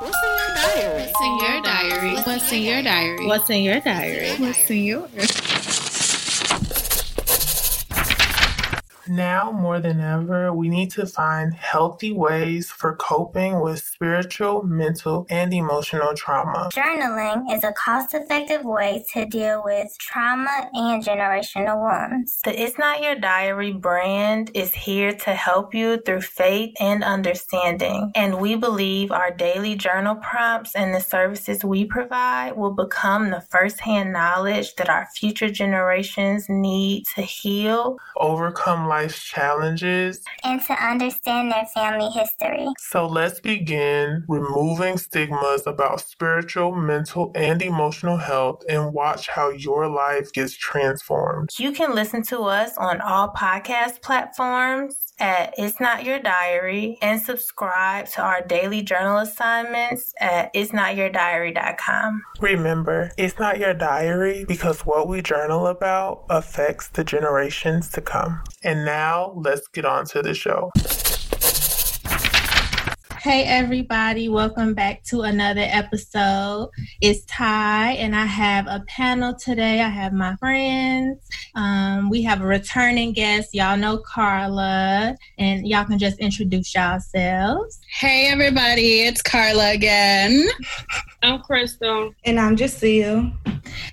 What's in your diary? What's in your diary? What's in your diary? What's in your diary? What's in yours? Now more than ever, we need to find healthy ways for coping with spiritual, mental, and emotional trauma. Journaling is a cost effective way to deal with trauma and generational wounds. The It's Not Your Diary brand is here to help you through faith and understanding. And we believe our daily journal prompts and the services we provide will become the firsthand knowledge that our future generations need to heal, overcome life's challenges, and to understand their family history. So let's begin removing stigmas about spiritual, mental, and emotional health and watch how your life gets transformed. You can listen to us on all podcast platforms at It's Not Your Diary and subscribe to our daily journal assignments at It's Not Your Diary.com. Remember, it's not your diary because what we journal about affects the generations to come. And now let's get on to the show. Hey, everybody, welcome back to another episode. It's Ty, and I have a panel today. I have my friends. Um, we have a returning guest. Y'all know Carla, and y'all can just introduce yourselves. Hey, everybody, it's Carla again. I'm Crystal. And I'm Jacille.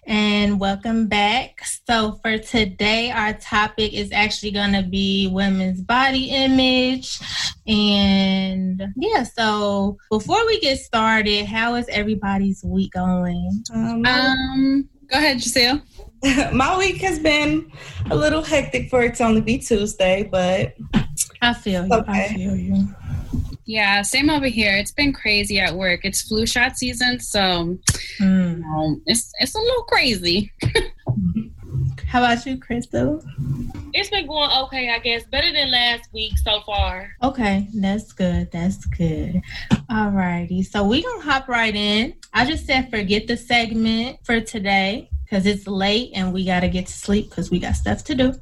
And welcome back. So, for today, our topic is actually going to be women's body image. And yeah, so before we get started, how is everybody's week going? Um, um go ahead, Jacille. my week has been a little hectic for it to only be Tuesday, but I feel you. Okay. I feel you. Yeah, same over here. It's been crazy at work. It's flu shot season, so mm. you know, it's it's a little crazy. How about you, Crystal? It's been going okay, I guess. Better than last week so far. Okay, that's good. That's good. All righty. So we gonna hop right in. I just said forget the segment for today because it's late and we got to get to sleep because we got stuff to do.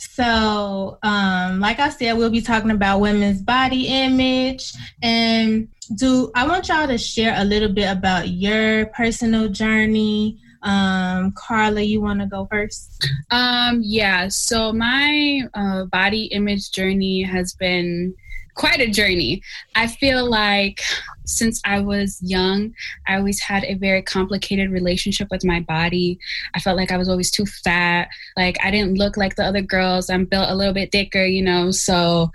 So, um, like I said, we'll be talking about women's body image and do I want y'all to share a little bit about your personal journey. Um, Carla, you want to go first? Um, yeah. So my uh, body image journey has been quite a journey. I feel like since I was young, I always had a very complicated relationship with my body. I felt like I was always too fat. Like I didn't look like the other girls. I'm built a little bit thicker, you know. So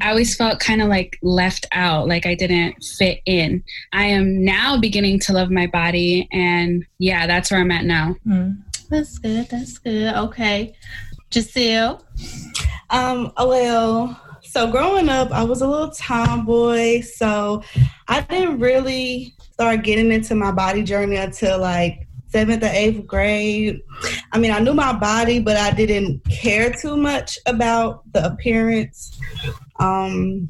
I always felt kind of like left out, like I didn't fit in. I am now beginning to love my body. And yeah, that's where I'm at now. Mm. That's good. That's good. Okay. Jacille? Um, well, so growing up, I was a little tomboy, so I didn't really start getting into my body journey until like seventh or eighth grade. I mean, I knew my body, but I didn't care too much about the appearance. Um,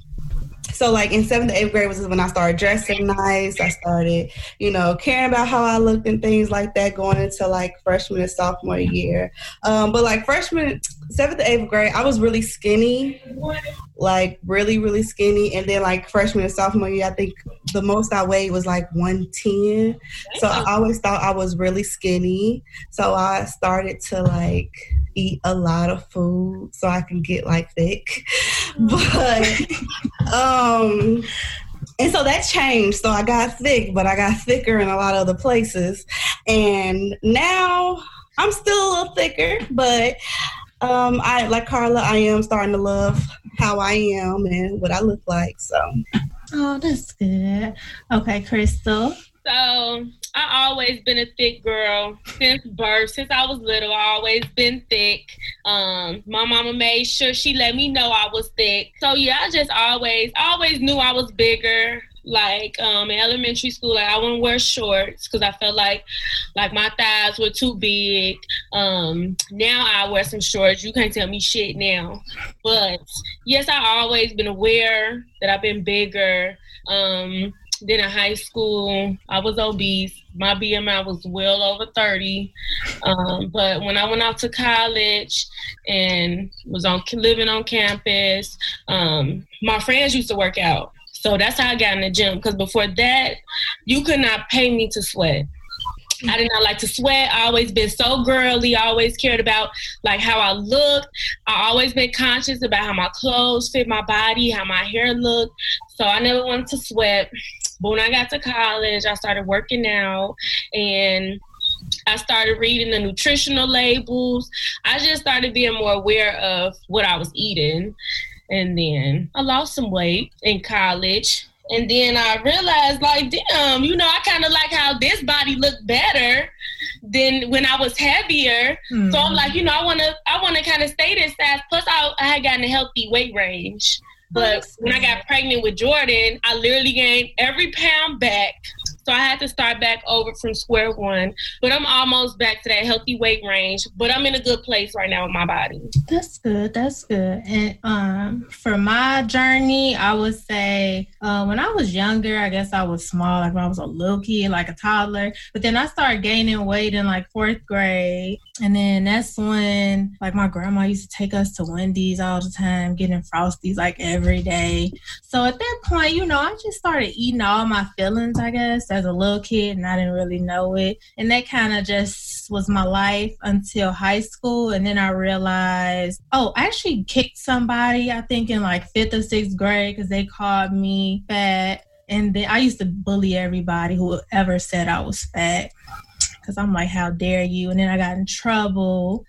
so like in seventh, eighth grade was when I started dressing nice. I started, you know, caring about how I looked and things like that going into like freshman and sophomore year. Um, but like freshman, seventh, eighth grade, I was really skinny, like really, really skinny. And then like freshman and sophomore year, I think the most I weighed was like 110. So I always thought I was really skinny. So I started to like eat a lot of food so I can get like thick. But um and so that changed. So I got thick, but I got thicker in a lot of other places. And now I'm still a little thicker, but um, I like Carla. I am starting to love how I am and what I look like. So, oh, that's good. Okay, Crystal. So I always been a thick girl since birth. Since I was little, I always been thick. Um, my mama made sure she let me know I was thick. So yeah, I just always, always knew I was bigger like um, in elementary school like i wouldn't wear shorts because i felt like like my thighs were too big um, now i wear some shorts you can't tell me shit now but yes i always been aware that i've been bigger um, then in high school i was obese my bmi was well over 30 um, but when i went out to college and was on living on campus um, my friends used to work out So that's how I got in the gym. Because before that, you could not pay me to sweat. I did not like to sweat. I always been so girly. I always cared about like how I looked. I always been conscious about how my clothes fit my body, how my hair looked. So I never wanted to sweat. But when I got to college, I started working out and I started reading the nutritional labels. I just started being more aware of what I was eating. And then I lost some weight in college. And then I realized, like, damn, you know, I kind of like how this body looked better than when I was heavier. Mm-hmm. So I'm like, you know, I want to, I want to kind of stay this size. Plus, I, I had gotten a healthy weight range. But when I got pregnant with Jordan, I literally gained every pound back so I had to start back over from square one. But I'm almost back to that healthy weight range. But I'm in a good place right now with my body. That's good. That's good. And um, for my journey, I would say uh, when I was younger, I guess I was small, like when I was a little kid, like a toddler. But then I started gaining weight in like fourth grade. And then that's when, like, my grandma used to take us to Wendy's all the time, getting Frosties like every day. So at that point, you know, I just started eating all my feelings, I guess, as a little kid, and I didn't really know it. And that kind of just was my life until high school. And then I realized, oh, I actually kicked somebody, I think in like fifth or sixth grade, because they called me fat. And then I used to bully everybody who ever said I was fat because I'm like, how dare you? And then I got in trouble.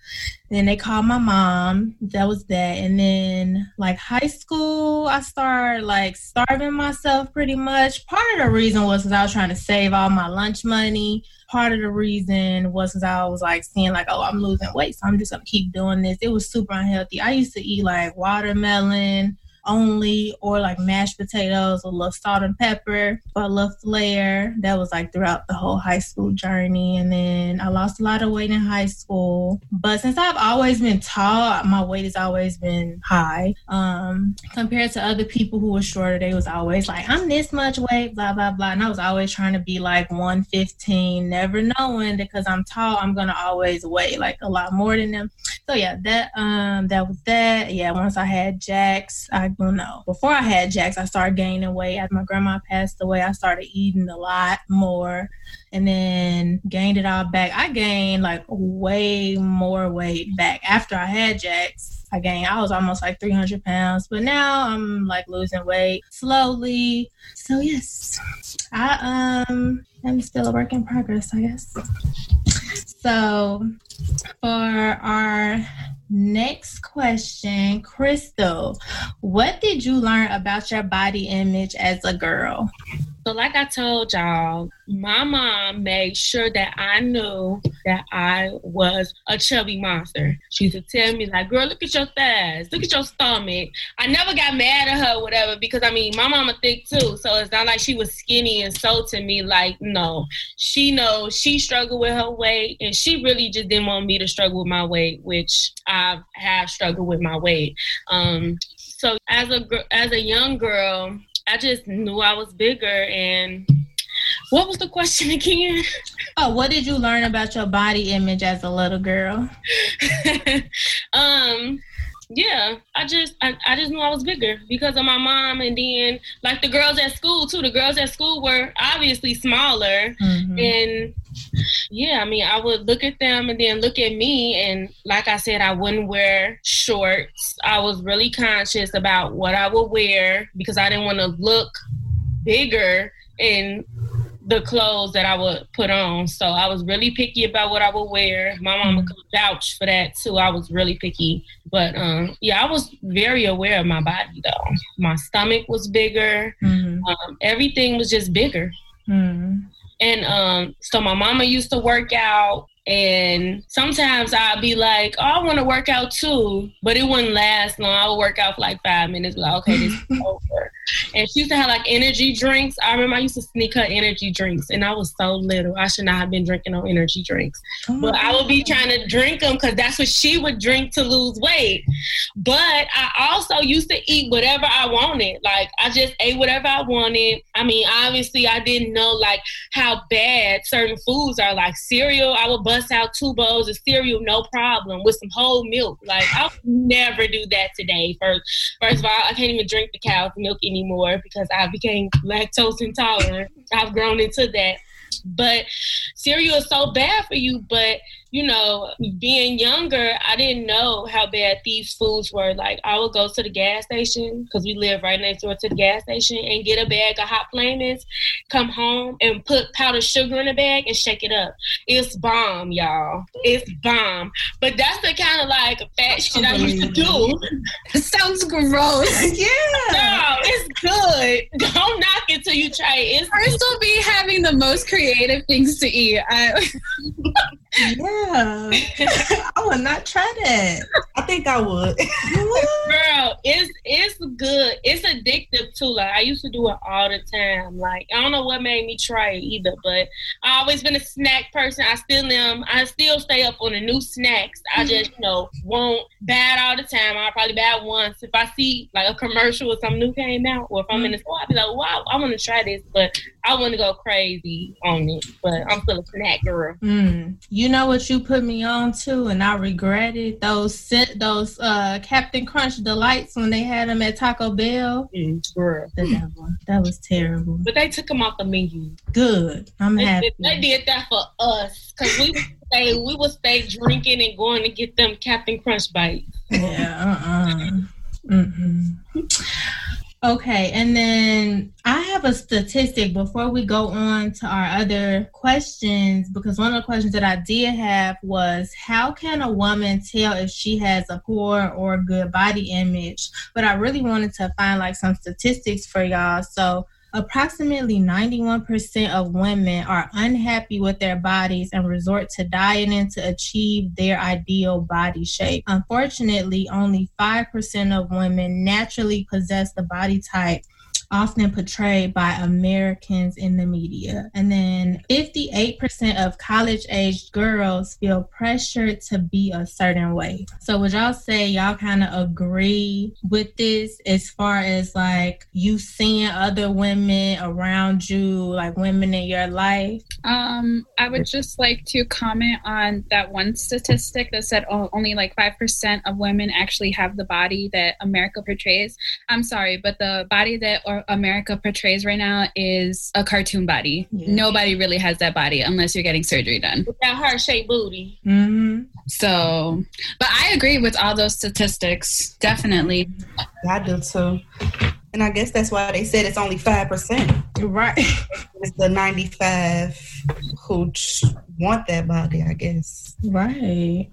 Then they called my mom. That was that. And then like high school, I started like starving myself pretty much. Part of the reason was because I was trying to save all my lunch money. Part of the reason was because I was like seeing like, oh, I'm losing weight, so I'm just gonna keep doing this. It was super unhealthy. I used to eat like watermelon, only or like mashed potatoes, a little salt and pepper, a little flair. That was like throughout the whole high school journey. And then I lost a lot of weight in high school. But since I've always been tall, my weight has always been high. Um, compared to other people who were shorter, they was always like, I'm this much weight, blah, blah, blah. And I was always trying to be like 115, never knowing because I'm tall, I'm gonna always weigh like a lot more than them. So yeah, that um that was that. Yeah, once I had Jax, I don't know. Before I had Jax, I started gaining weight. After my grandma passed away, I started eating a lot more and then gained it all back. I gained like way more weight back after I had Jax. I gained, I was almost like 300 pounds, but now I'm like losing weight slowly. So, yes, I um am still a work in progress, I guess. So, for our next question, Crystal, what did you learn about your body image as a girl? So, like I told y'all, my mom made sure that I knew that I was a chubby monster. She used to tell me, like, girl, look at your thighs, look at your stomach. I never got mad at her, whatever, because I mean, my mama thick too. So it's not like she was skinny and so to me, like, no. She knows she struggled with her weight and she really just didn't want me to struggle with my weight, which I have struggled with my weight. Um, so as a as a young girl, I just knew I was bigger. And what was the question again? Oh, what did you learn about your body image as a little girl? um, yeah, I just I, I just knew I was bigger because of my mom, and then like the girls at school too. The girls at school were obviously smaller, mm-hmm. and yeah, I mean, I would look at them and then look at me, and like I said, I wouldn't wear shorts. I was really conscious about what I would wear because I didn't want to look bigger in the clothes that I would put on. So I was really picky about what I would wear. My mama mm-hmm. could vouch for that too. I was really picky. But um, yeah, I was very aware of my body though. My stomach was bigger. Mm-hmm. Um, everything was just bigger. Mm-hmm. And um, so my mama used to work out. And sometimes I'd be like, oh, I want to work out too. But it wouldn't last long. I would work out for like five minutes, like, okay, this is over. And she used to have like energy drinks. I remember I used to sneak her energy drinks, and I was so little. I should not have been drinking no energy drinks. Oh but I would be oh. trying to drink them because that's what she would drink to lose weight. But I also used to eat whatever I wanted. Like I just ate whatever I wanted. I mean, obviously, I didn't know like how bad certain foods are. Like cereal, I would bust out two bowls of cereal, no problem, with some whole milk. Like I would never do that today. First, first of all, I can't even drink the cow's milk anymore because I became lactose intolerant. I've grown into that. But cereal is so bad for you. But you know, being younger, I didn't know how bad these foods were. Like, I would go to the gas station because we live right next door to the gas station and get a bag of hot flamings, come home and put powdered sugar in a bag and shake it up. It's bomb, y'all. It's bomb. But that's the kind of like fat shit I used to do. It sounds gross. yeah. No, it's good. Don't knock it till you try it. It's First will be having the most creative things to eat. I, Yeah. I would not try that. I think I would. Girl, it's it's good. It's addictive too. Like I used to do it all the time. Like I don't know what made me try it either, but I always been a snack person. I still am. I still stay up on the new snacks. I just you know won't bad all the time. I'll probably bad once if I see like a commercial or something new came out, or if I'm in the store, I'll be like, wow, I want to try this, but I want to go crazy on it. But I'm still a snack girl. Mm. You know what you put me on to, and I regret it. Those scent- those uh, Cap'n Crunch delights when they had them at Taco Bell. Mm, girl. The devil. That was terrible. But they took them off the menu. Good. I'm They, happy. they did that for us because we would stay we would stay drinking and going to get them Cap'n Crunch bites. Yeah. Uh. uh Mm-mm. Okay, and then I have a statistic before we go on to our other questions because one of the questions that I did have was how can a woman tell if she has a poor or good body image? But I really wanted to find like some statistics for y'all. So Approximately 91% of women are unhappy with their bodies and resort to dieting to achieve their ideal body shape. Unfortunately, only 5% of women naturally possess the body type often portrayed by Americans in the media. And then 58% of college aged girls feel pressured to be a certain way. So, would y'all say y'all kind of agree with this as far as like you seeing other women around you, like women in your life? Um, I would just like to comment on that one statistic that said only like 5% of women actually have the body that America portrays. I'm sorry, but the body that or America portrays right now is a cartoon body. Yeah. Nobody really has that body unless you're getting surgery done. With that heart shaped booty. Mm-hmm. So, but I agree with all those statistics. Definitely. I do too. And I guess that's why they said it's only 5%. Right. It's the 95 who want that body, I guess. Right.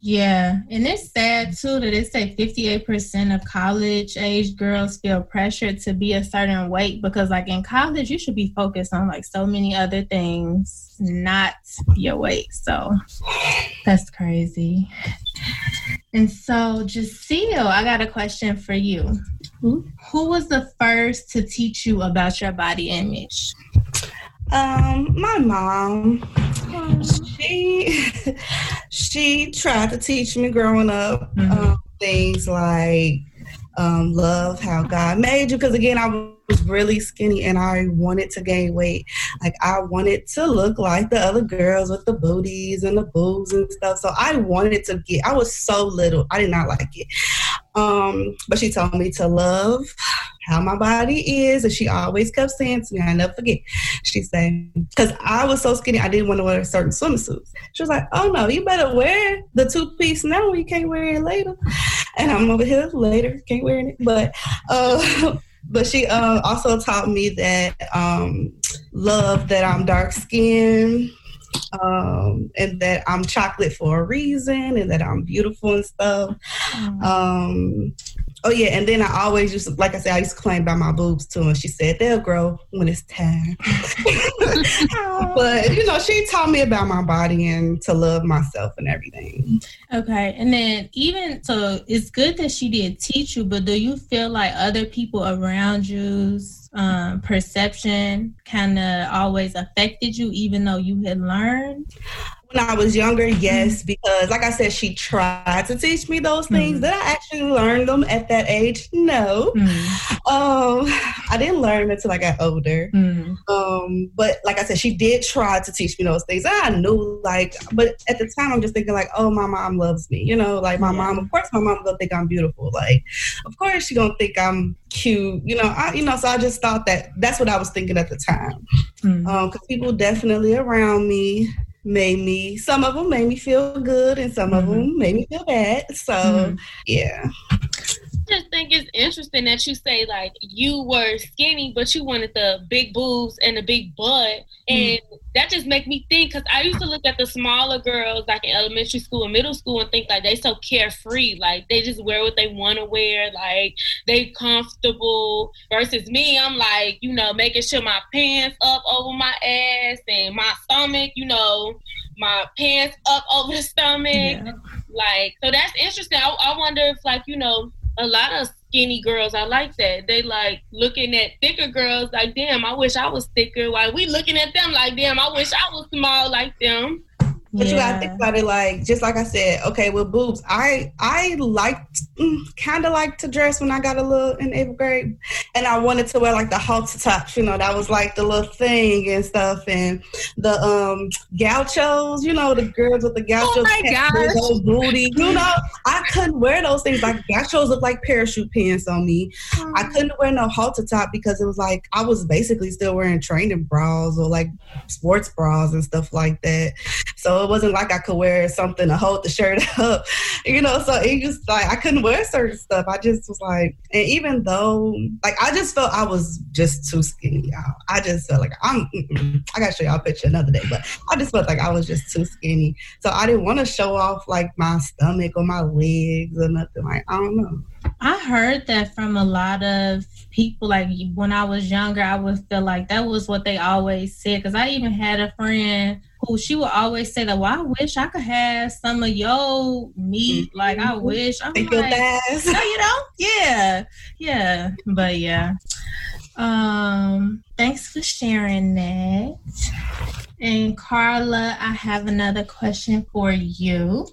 Yeah. And it's sad too that it say 58% of college age girls feel pressured to be a certain weight because like in college you should be focused on like so many other things, not your weight. So that's crazy. And so Jacille, I got a question for you. Who, who was the first to teach you about your body image? Um, my mom, she she tried to teach me growing up Mhm. um, things like um, love how God made you. Because again, I was really skinny and I wanted to gain weight. Like I wanted to look like the other girls with the booties and the boobs and stuff. So I wanted to get. I was so little. I did not like it. Um, but she told me to love how my body is, and she always kept saying to me, I never forget. She said, because I was so skinny, I didn't want to wear certain swimsuits. She was like, "Oh no, you better wear the two piece now. You can't wear it later." And I'm over here later, can't wear it. But, uh, but she uh, also taught me that um, love that I'm dark skinned um, and that I'm chocolate for a reason, and that I'm beautiful and stuff. Um, oh yeah, and then I always used to, like I said, I used to complain about my boobs too, and she said they'll grow when it's time. but you know, she taught me about my body and to love myself and everything. Okay, and then even so, it's good that she did teach you, but do you feel like other people around you's um, perception kind of always affected you, even though you had learned? When I was younger, yes, because like I said, she tried to teach me those things. Mm. Did I actually learn them at that age? No. Mm. Um, I didn't learn until I got older. Mm. Um, but like I said, she did try to teach me those things. I knew like, but at the time, I'm just thinking like, oh, my mom loves me. You know, like my yeah. mom. Of course, my mom gonna think I'm beautiful. Like, of course, she gonna think I'm cute. You know, I, you know. So I just thought that that's what I was thinking at the time. Because um, people definitely around me made me some of them made me feel good and some mm-hmm. of them made me feel bad so mm-hmm. yeah just think it's interesting that you say like you were skinny but you wanted the big boobs and the big butt. And mm-hmm. that just make me think because i used to look at the smaller girls like in elementary school and middle school and think like they so carefree. Like they just wear what they want to wear. Like they comfortable. Versus me i'm like you know making sure my pants up over my ass and my stomach you know my pants up over the stomach. Yeah. like so that's interesting. I, I wonder if like you know a lot of skinny girls I like that. They like looking at thicker girls like, damn, I wish I was thicker. While we looking at them like, damn, I wish I was small like them. But yeah. you gotta think about it like just like I said, okay, with boobs, I I liked mm, kind of like to dress when I got a little in eighth grade, and I wanted to wear like the halter tops, you know, that was like the little thing and stuff, and the um gauchos, you know, the girls with the gauchos, oh my gosh, booty, you know, I couldn't wear those things. Like gauchos look like parachute pants on me. I couldn't wear no halter top because it was like I was basically still wearing training bras or like sports bras and stuff like that. So it wasn't like I could wear something to hold the shirt up, you know. So it just like I couldn't wear certain stuff. I just was like, and even though like I just felt I was just too skinny. Y'all. I just felt like I'm. I gotta show y'all a picture another day, but I just felt like I was just too skinny. So I didn't want to show off like my stomach or my legs or nothing. Like I don't know. I heard that from a lot of people. Like when I was younger, I would feel like that was what they always said. Because I even had a friend who she would always say that, "Well, I wish I could have some of your meat. Mm-hmm. Like I wish." I'm like, no, you know, yeah, yeah, but yeah. Um, thanks for sharing that. And Carla, I have another question for you.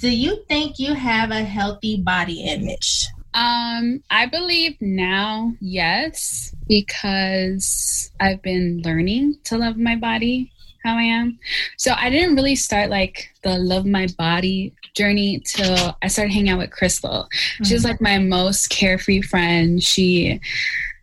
Do you think you have a healthy body image? Um, I believe now, yes, because I've been learning to love my body how I am. So I didn't really start like the love my body journey till I started hanging out with Crystal. Mm-hmm. She's like my most carefree friend. She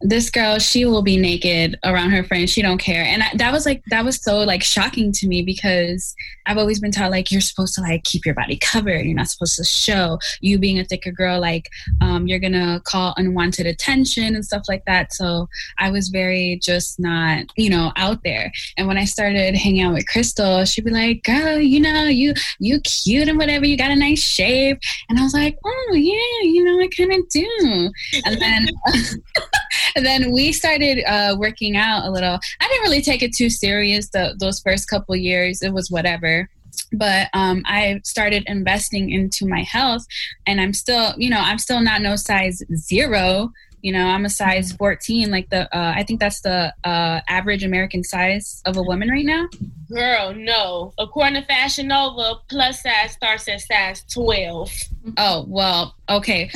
this girl she will be naked around her friends. She don't care. And I, that was like that was so like shocking to me because i've always been taught like you're supposed to like keep your body covered. You're not supposed to show you being a thicker girl like um, you're gonna call unwanted attention and stuff like that. So i was very just not you know out there. And when i started hanging out with crystal she'd be like girl you know you you cute and whatever. You got a nice shape. And i was like oh yeah you know i kind of do. And then and then we started uh, working out a little. I didn't really take it too serious the, those first couple years. It was whatever but um, I started investing into my health, and I'm still, you know, I'm still not no size zero. You know, I'm a size 14. Like the, uh, I think that's the uh, average American size of a woman right now. Girl, no. According to Fashion Nova, plus size starts at size 12. Oh well, okay.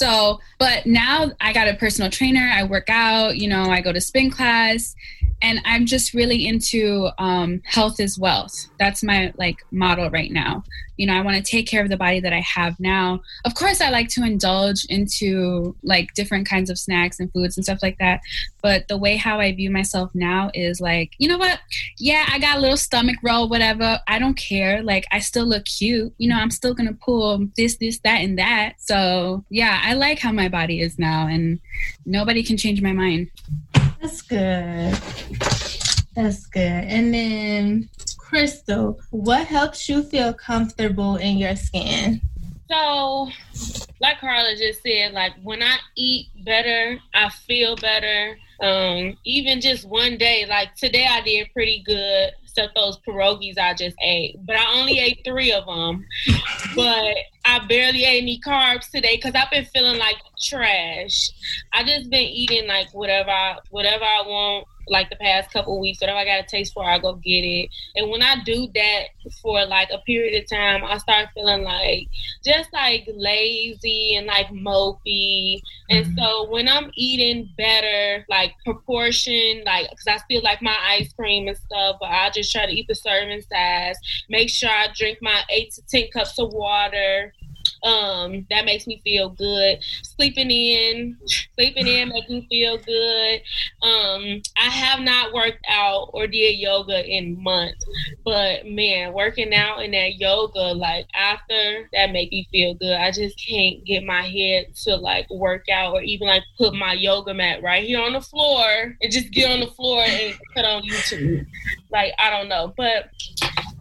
So, but now I got a personal trainer. I work out, you know, I go to spin class, and I'm just really into um, health is wealth. That's my like model right now. You know i want to take care of the body that i have now. Of course i like to indulge into like different kinds of snacks and foods and stuff like that. But the way how i view myself now is like you know what? Yeah i got a little stomach roll whatever. I don't care. Like i still look cute. You know i'm still gonna pull this this that and that. So yeah i like how my body is now and nobody can change my mind that's good that's good and then Crystal, what helps you feel comfortable in your skin? So, like Carla just said, like when I eat better, I feel better. Um, even just one day, like today, I did pretty good. Those pierogies I just ate, but I only ate three of them. But I barely ate any carbs today because I've been feeling like trash. I just been eating like whatever I whatever I want like the past couple weeks. Whatever I got a taste for, I go get it. And when I do that for like a period of time, I start feeling like just like lazy and like mopey. And mm-hmm. so when I'm eating better, like proportion, like because I still like my ice cream and stuff, but I just try to eat the serving size. Make sure I drink my eight to ten cups of water. Um, that makes me feel good. Sleeping in, sleeping in makes me feel good. Um, I have not worked out or did yoga in months, but man, working out in that yoga, like after that make me feel good. I just can't get my head to like work out or even like put my yoga mat right here on the floor and just get on the floor and put on YouTube. Like I don't know, but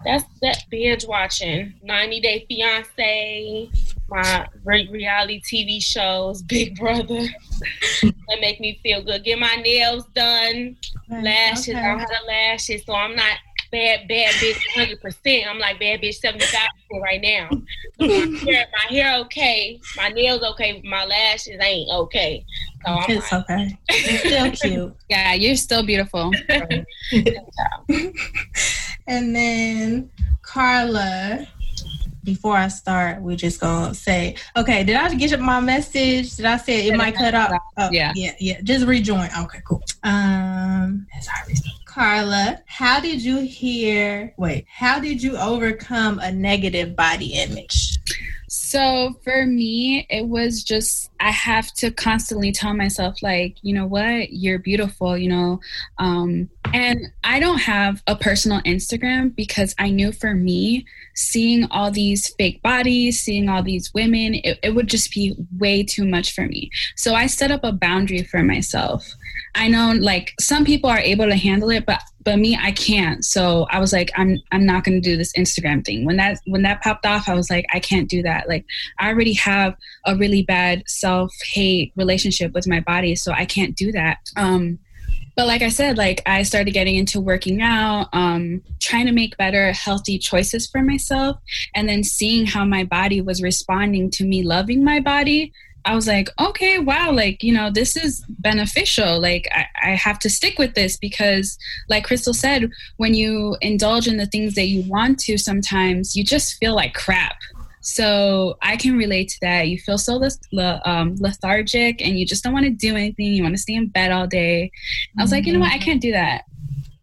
that's that binge watching 90 Day Fiance, my reality TV shows, Big Brother. that make me feel good. Get my nails done, lashes. Okay. I don't have lashes, so I'm not bad, bad bitch 100. percent I'm like bad bitch 75 right now. my, hair, my hair okay, my nails okay, my lashes ain't okay. So I'm it's like, okay. It's still cute. yeah, you're still beautiful. and then Carla before I start, we're just gonna say, okay, did I get my message? Did I say it might cut off? Oh, yeah, yeah, yeah. Just rejoin. Okay, cool. Um, sorry. Carla, how did you hear? Wait, how did you overcome a negative body image? So for me, it was just I have to constantly tell myself, like, you know what, you're beautiful, you know. Um, and I don't have a personal Instagram because I knew for me, seeing all these fake bodies, seeing all these women, it, it would just be way too much for me. So I set up a boundary for myself. I know like some people are able to handle it, but but me I can't. So I was like I'm I'm not going to do this Instagram thing. When that when that popped off, I was like I can't do that. Like I already have a really bad self-hate relationship with my body, so I can't do that. Um but like I said, like I started getting into working out, um, trying to make better, healthy choices for myself, and then seeing how my body was responding to me loving my body I was like, okay, wow, like, you know, this is beneficial. Like, I, I, have to stick with this because, like Crystal said, when you indulge in the things that you want to, sometimes you just feel like crap. So I can relate to that. You feel so um, lethargic and you just don't want to do anything. You want to stay in bed all day. I was like, you know what? I can't do that.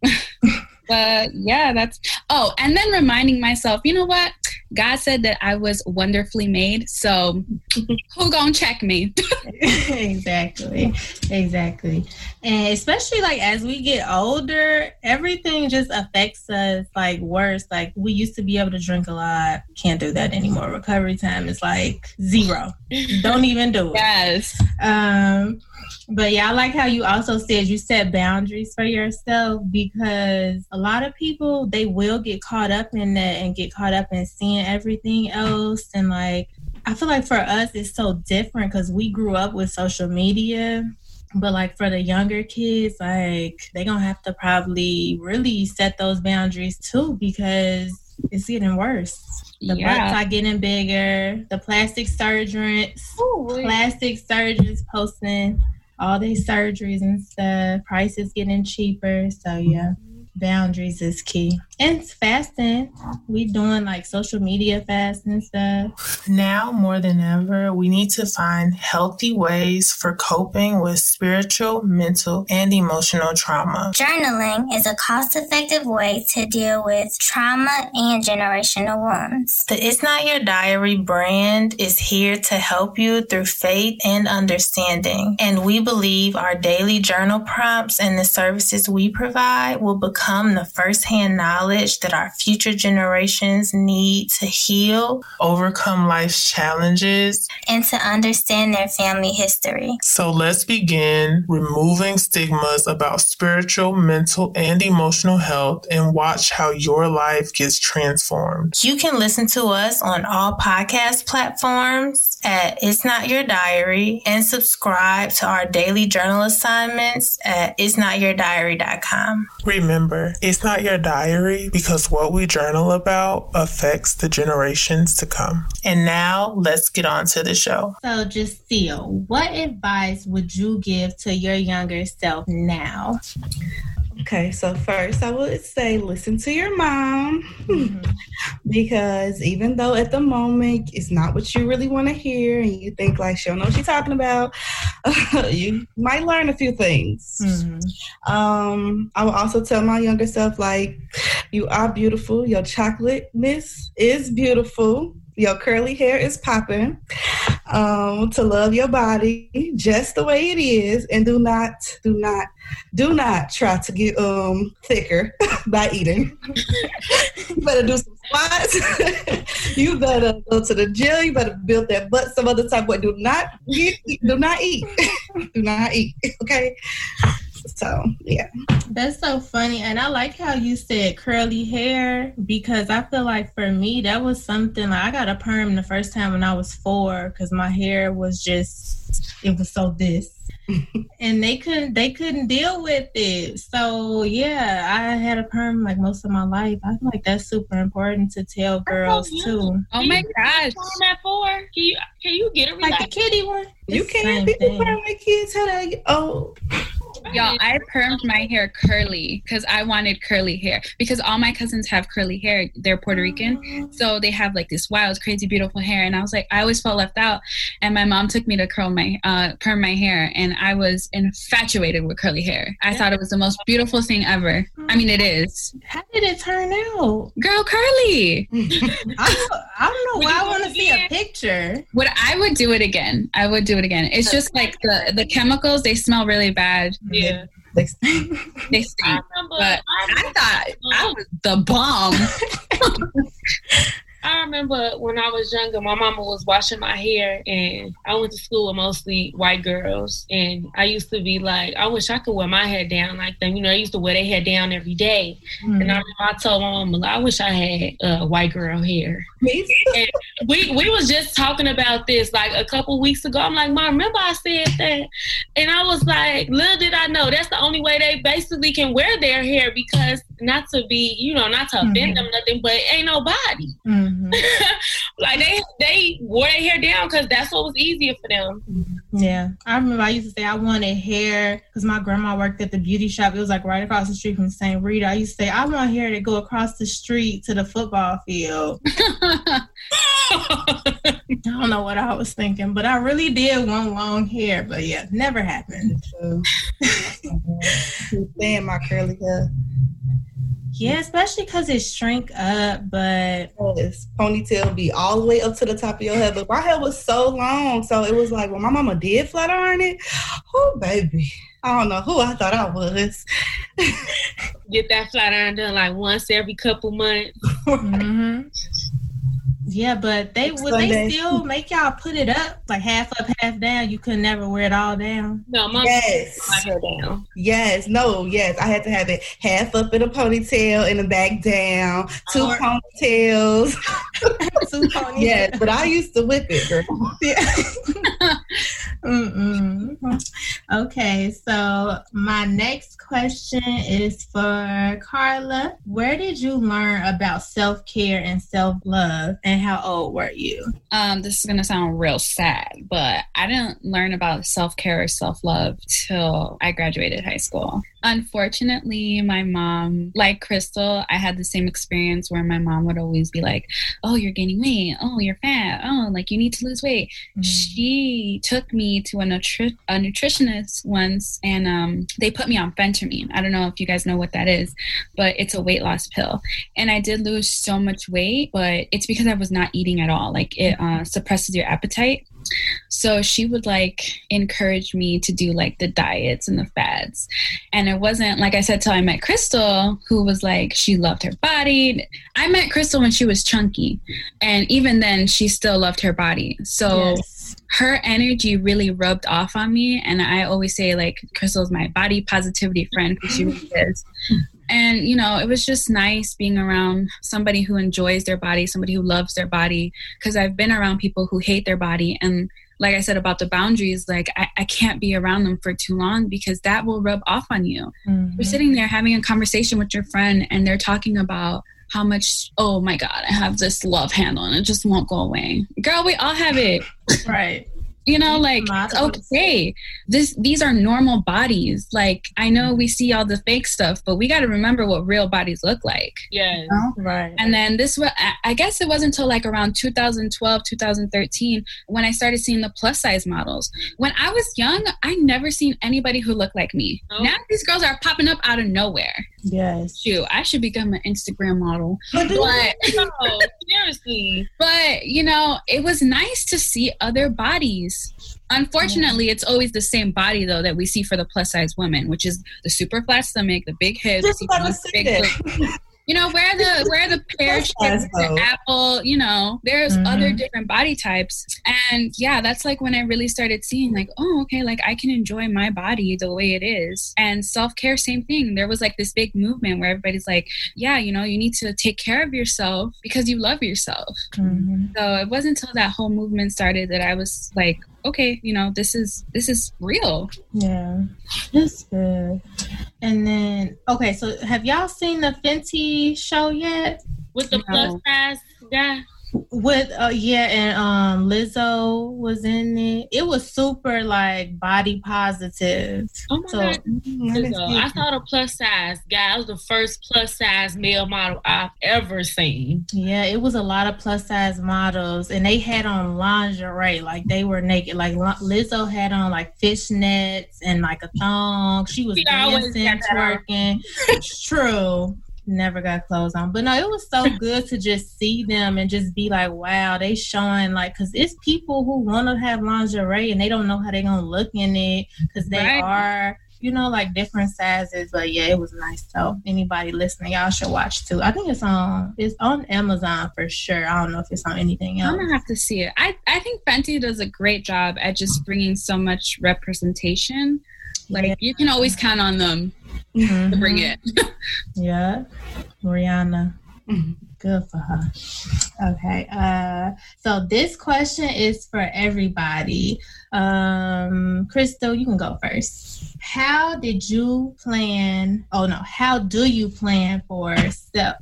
but yeah, that's. Oh, and then reminding myself, you know what? God said that I was wonderfully made. So who gonna check me? exactly. Exactly. And especially like as we get older, everything just affects us like worse. Like we used to be able to drink a lot. Can't do that anymore. Recovery time is like zero. Don't even do it. Yes. Um but yeah, I like how you also said you set boundaries for yourself because a lot of people they will get caught up in that and get caught up in seeing everything else and like I feel like for us it's so different because we grew up with social media. But like for the younger kids, like they gonna have to probably really set those boundaries too because it's getting worse. The yeah. butts are getting bigger. The plastic surgeons, Ooh, plastic surgeons posting all these surgeries and stuff. Prices getting cheaper. So yeah mm-hmm. boundaries is key. And fasting. We doing like social media fasting stuff. Now more than ever, we need to find healthy ways for coping with spiritual, mental, and emotional trauma. Journaling is a cost-effective way to deal with trauma and generational wounds. The It's Not Your Diary brand is here to help you through faith and understanding. And we believe our daily journal prompts and the services we provide will become become the firsthand knowledge that our future generations need to heal, overcome life's challenges, and to understand their family history. So let's begin removing stigmas about spiritual, mental, and emotional health and watch how your life gets transformed. You can listen to us on all podcast platforms at It's Not Your Diary and subscribe to our daily journal assignments at It's Not Your Diary.com. Remember, it's not your diary history because what we journal about affects the generations to come. And now let's get on to the show. So, Jacille, what advice would you give to your younger self now? Okay, so first I would say listen to your mom mm-hmm. because even though at the moment it's not what you really want to hear and you think like she'll know what she's talking about, you might learn a few things. Mm-hmm. Um, I will also tell my younger self like you are beautiful, your chocolateness is beautiful your curly hair is popping, um, to love your body just the way it is, and do not, do not, do not try to get um thicker by eating. you better do some squats. you better go to the gym. You better build that butt some other time. But do not eat. Do not eat. do not eat. Okay. So yeah. That's so funny. And I like how you said curly hair because I feel like for me that was something like I got a perm the first time when I was four because my hair was just it was so this. and they couldn't they couldn't deal with it. So yeah, I had a perm like most of my life. I feel like that's super important to tell girls too. Oh my gosh. That for? Can you can you get it like the kitty one? You can't people perm their kids how they oh Y'all, I permed my hair curly because I wanted curly hair because all my cousins have curly hair. They're Puerto Rican, so they have like this wild, crazy, beautiful hair. And I was like, I always felt left out. And my mom took me to curl my, uh, perm my hair, and I was infatuated with curly hair. I thought it was the most beautiful thing ever. I mean, it is. How did it turn out, girl? Curly. I, don't, I don't know why I want to see a picture. What I would do it again. I would do it again. It's just like the the chemicals. They smell really bad. Yeah. They stink. they stink. but I thought I was the bomb. I remember when I was younger, my mama was washing my hair, and I went to school with mostly white girls. And I used to be like, I wish I could wear my hair down like them. You know, I used to wear their hair down every day. Mm-hmm. And I, I told my mama, I wish I had uh, white girl hair. We we was just talking about this like a couple weeks ago. I'm like, Mom, remember I said that? And I was like, little did I know that's the only way they basically can wear their hair because not to be, you know, not to offend mm-hmm. them nothing, but ain't nobody. Mm-hmm. like they they wore their hair down because that's what was easier for them. Yeah, I remember I used to say I wanted hair because my grandma worked at the beauty shop. It was like right across the street from St. Rita. I used to say I want hair to go across the street to the football field. I don't know what I was thinking, but I really did want long hair. But yeah, never happened. Staying my curly hair. Yeah, especially because it shrank up, but this ponytail be all the way up to the top of your head. But my hair was so long, so it was like when my mama did flat iron it. Oh, baby, I don't know who I thought I was. Get that flat iron done like once every couple months. mm-hmm. Yeah, but they would they still make y'all put it up like half up, half down. You could never wear it all down. No, mom yes, my hair down. Yes, no, yes. I had to have it half up in a ponytail and a back down, two or- ponytails. two ponytails. yes, but I used to whip it, girl. Yeah. okay, so my next question is for Carla. Where did you learn about self care and self love, and how old were you? Um, this is gonna sound real sad, but I didn't learn about self care or self love till I graduated high school. Unfortunately, my mom, like Crystal, I had the same experience where my mom would always be like, "Oh, you're gaining weight. Oh, you're fat. Oh, like you need to lose weight." Mm-hmm. She took me to a, nutri- a nutritionist once, and um, they put me on phentermine. I don't know if you guys know what that is, but it's a weight loss pill. And I did lose so much weight, but it's because I was not eating at all. Like it uh, suppresses your appetite. So she would like encourage me to do like the diets and the fads. And it wasn't like I said till I met Crystal, who was like she loved her body. I met Crystal when she was chunky, and even then she still loved her body. So. Yes her energy really rubbed off on me and i always say like crystal's my body positivity friend because she really is and you know it was just nice being around somebody who enjoys their body somebody who loves their body because i've been around people who hate their body and like I said about the boundaries, like I, I can't be around them for too long because that will rub off on you. Mhm. You're sitting there having a conversation with your friend and they're talking about how much, oh my God, I have this love handle and it just won't go away. Girl, we all have it. Right. You know, like okay. This these are normal bodies. Like I know we see all the fake stuff, but we gotta remember what real bodies look like. Yes. Right. And then this was, I- I guess it wasn't until like around 2012, 2013 when I started seeing the plus size models. When I was young, I never seen anybody who looked like me. Oh. Now these girls are popping up out of nowhere. yes. Shoot, I should become an Instagram model. But But, No, seriously. but you know, it was nice to see other bodies. Unfortunately, it's always the same body though that we see for the plus size women, which is the super flat stomach, the big hips, Just you about know, to say big. You know, where the where the pear Plus size, shape, apple, you know, there's Mhm. other different body types. And yeah, that's like when I really started seeing like, oh, okay, like I can enjoy my body the way it is. And self-care, same thing. There was like this big movement where everybody's like, yeah, you know, you need to take care of yourself because you love yourself. Mhm. So it wasn't until that whole movement started that I was like, okay, you know, this is this is real. Yeah, that's good. And then, okay, so have y'all seen the Fenty show yet? With the No. plus size guy. With uh, yeah, and um, Lizzo was in it. It was super like body positive. Oh my So god. Mm, I didn't So I saw the plus size guy. That was the first plus size male model I've ever seen. yeah, it was a lot of plus size models, and they had on lingerie, like they were naked. Like Lizzo had on like fishnets and like a thong. She was She dancing, got that on. twerking. True. Never got clothes on, but no, it was so good to just see them and just be like, "Wow, they showing like." Because it's people who want to have lingerie and they don't know how they're gonna look in it because they Right. are, you know, like different sizes. But yeah, it was nice. So anybody listening, y'all should watch too. I think it's on it's on Amazon for sure. I don't know if it's on anything else. I'm gonna have to see it. I I think Fenty does a great job at just bringing so much representation. Like you can always count on them to bring it. Yeah, Rihanna. Mhm. Good for her. Okay. Uh, so this question is for everybody. Um, Crystal, you can go first. How did you plan? Oh no, how do you plan for self?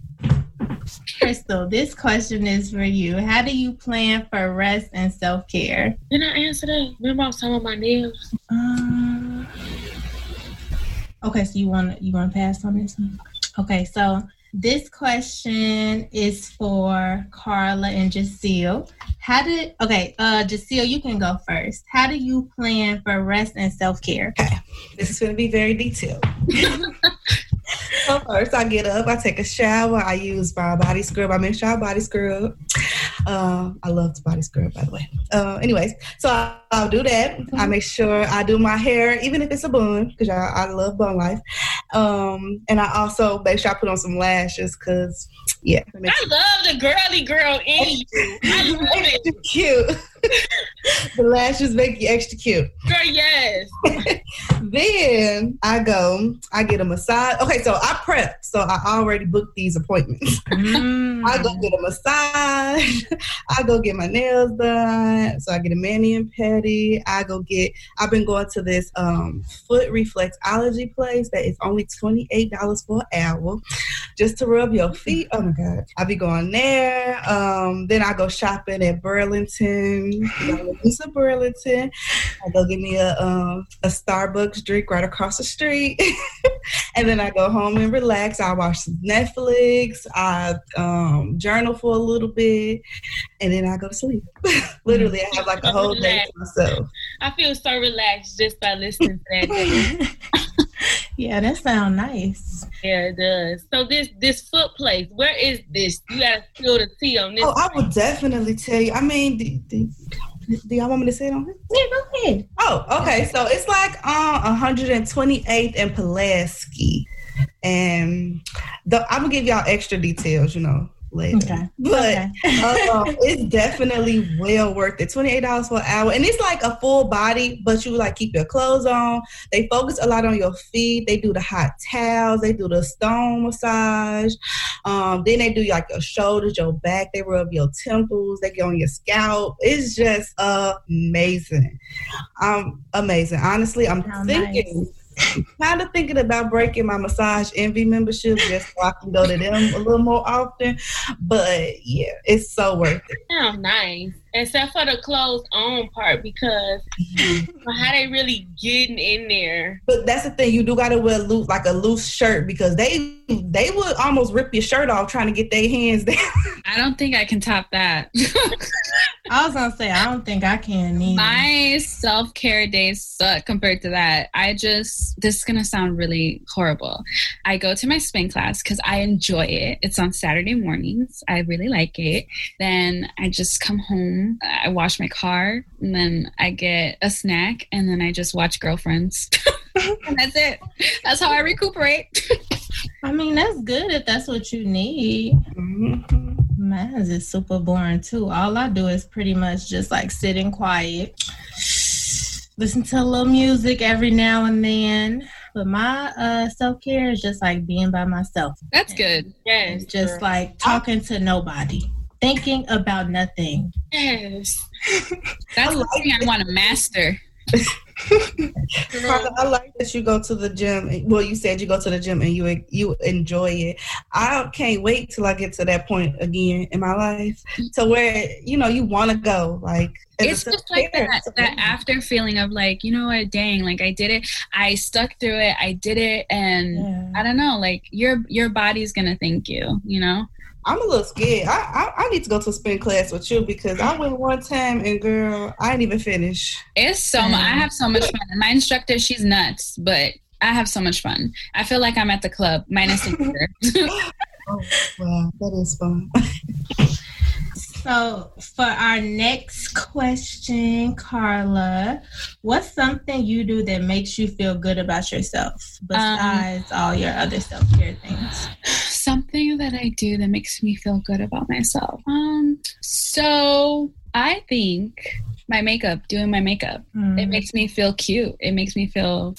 Crystal, this question is for you. How do you plan for rest and self care? Didn't I answer that? Remember I was talking about my nails? Um, okay, so you want you want to pass on this one? Okay, so this question is for Carla and Jacille. How did okay, uh Jacille, you can go first. How do you plan for rest and self care? Okay. This is going to be very detailed. so first, I get up, I take a shower, I use my body scrub. I make sure I body scrub. Um, I love to body scrub, by the way. Uh, anyways, so I, I'll do that. I make sure I do my hair, even if it's a bun, because I, I love bun life. Um, and I also make sure I put on some lashes, because yeah, I love the girly girl in you. I love it. cute. the lashes make you extra cute. Girl, yes. Then I go, I get a massage. Okay, so I prep. So I already booked these appointments. Mm. I go get a massage. I go get my nails done. So I get a mani and pedi. I go get. I've been going to this um, foot reflexology place that is only twenty eight dollars for an hour, just to rub your feet. Oh my god! I be going there. Um, then I go shopping at Burlington. Lisa Burlington. I go get me a um, a Starbucks drink right across the street, and then I go home and relax. I watch Netflix. I um, journal for a little bit, and then I go to sleep. Literally, I have like a whole day to myself. I feel so relaxed just by listening to that. yeah, that sounds nice. yeah, it does. So this this foot place, where is this? You gotta spill the tea on this. Oh, I will definitely tell you. I mean, do, do, do y'all want me to say it on here? Yeah, go ahead. Oh, okay. So it's like uh, on 128th and Pulaski. And the, I'm gonna give y'all extra details, you know, later. Okay. But okay. uh, it's definitely well worth it. Twenty eight dollars for an hour, and it's like a full body, but you like keep your clothes on. They focus a lot on your feet. They do the hot towels. They do the stone massage. Um, then they do like your shoulders, your back. They rub your temples. They get on your scalp. It's just amazing. Um, amazing. Honestly, I'm thinking. Nice kind of thinking about breaking my massage envy membership just so I can go to them a little more often. But yeah, it's so worth it. Oh, nice except for the clothes on part because mm-hmm. how they really getting in there. But that's the thing, you do gotta wear loose like a loose shirt because they they would almost rip your shirt off trying to get their hands there. I don't think I can top that. I was gonna say I don't think I can either. My self care days suck compared to that. I just this is gonna sound really horrible. I go to my spin class because I enjoy it. It's on Saturday mornings. I really like it. Then I just come home I wash my car, and then I get a snack, and then I just watch Girlfriends. and that's it. That's how I recuperate. I mean, that's good if that's what you need. Mm-hmm. Mine is super boring too. All I do is pretty much just like sitting quiet, listen to a little music every now and then. But my uh, self care is just like being by myself. That's good. Yes. Just like talking to nobody thinking about nothing. Yes. That's the thing I want to master. I like that you go to the gym. Well, you said you go to the gym and you you enjoy it. I can't wait till I get to that point again in my life, to where you know you want to go. Like it's just like that that after feeling of like you know what, dang, like I did it. I stuck through it. I did it, and yeah. I don't know. Like your your body's gonna thank you. You know. I'm a little scared. I, I, I need to go to a spin class with you because I went one time and girl, I didn't even finish. It's so much. I have so much fun. My instructor, she's nuts, but I have so much fun. I feel like I'm at the club minus the oh wow, that is fun. So, for our next question, Carla, what's something you do that makes you feel good about yourself besides um, all your other self care things? Something that I do that makes me feel good about myself. Um, so I think my makeup, doing my makeup, mm. it makes me feel cute. It makes me feel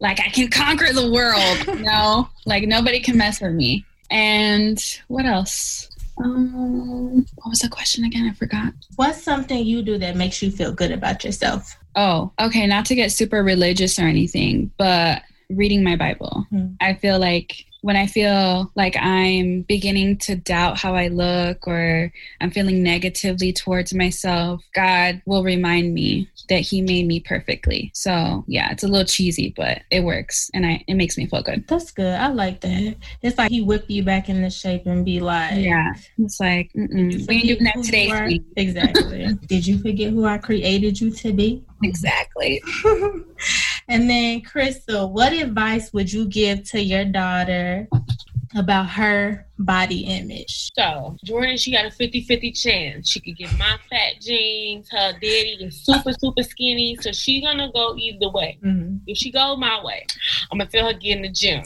like I can conquer the world. you know, like nobody can mess with me. And what else? Um, what was the question again? I forgot. What's something you do that makes you feel good about yourself? Oh, okay. Not to get super religious or anything, but reading my Bible. Mm. I feel like when I feel like I'm beginning to doubt how I look or I'm feeling negatively towards myself, God will remind me that He made me perfectly. So yeah, it's a little cheesy, but it works and I it makes me feel good. That's good. I like that. It's like He whip you back into shape and be like, yeah, it's like we ain't doing that today. Exactly. Did you forget who I created you to be? Exactly. and then, Crystal, what advice would you give to your daughter about her body image. So Jordan, she got a 50-50 chance. She could get my fat jeans. Her daddy is super, super skinny. So she's gonna go either way. Mm-hmm. If she go my way, I'm gonna feel her get in the gym.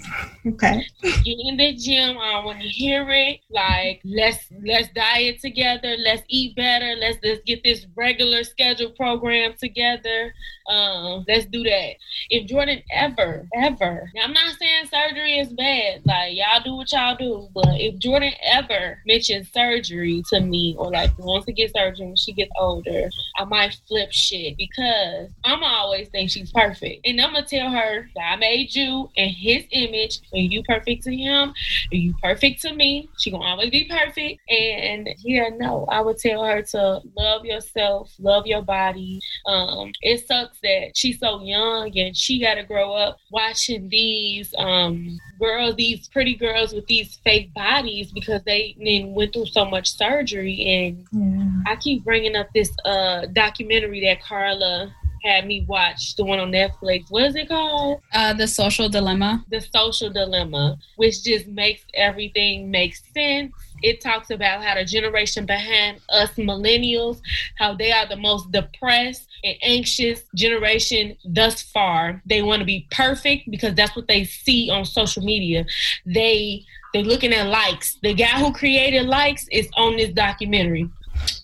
Okay. Get in the gym. Um, want to hear it, like let's let's diet together. Let's eat better. Let's let's get this regular schedule program together. Um, let's do that. If Jordan ever, ever, now I'm not saying surgery is bad. Like y'all do what y'all do, but if Jordan ever mentions surgery to me or like wants to get surgery when she gets older, I might flip shit because I'm always think she's perfect. And I'm gonna tell her that I made you in his image and you perfect to him and you perfect to me. She gonna always be perfect. And yeah, no, I would tell her to love yourself, love your body. Um, it sucks that she's so young and she gotta grow up watching these um girls, these pretty girls with these fake bodies because they then went through so much surgery. And yeah. I keep bringing up this uh, documentary that Carla had me watch the one on Netflix. What is it called? Uh, the Social Dilemma. The Social Dilemma, which just makes everything make sense. It talks about how the generation behind us millennials, how they are the most depressed and anxious generation thus far. They want to be perfect because that's what they see on social media. They they're looking at likes. The guy who created likes is on this documentary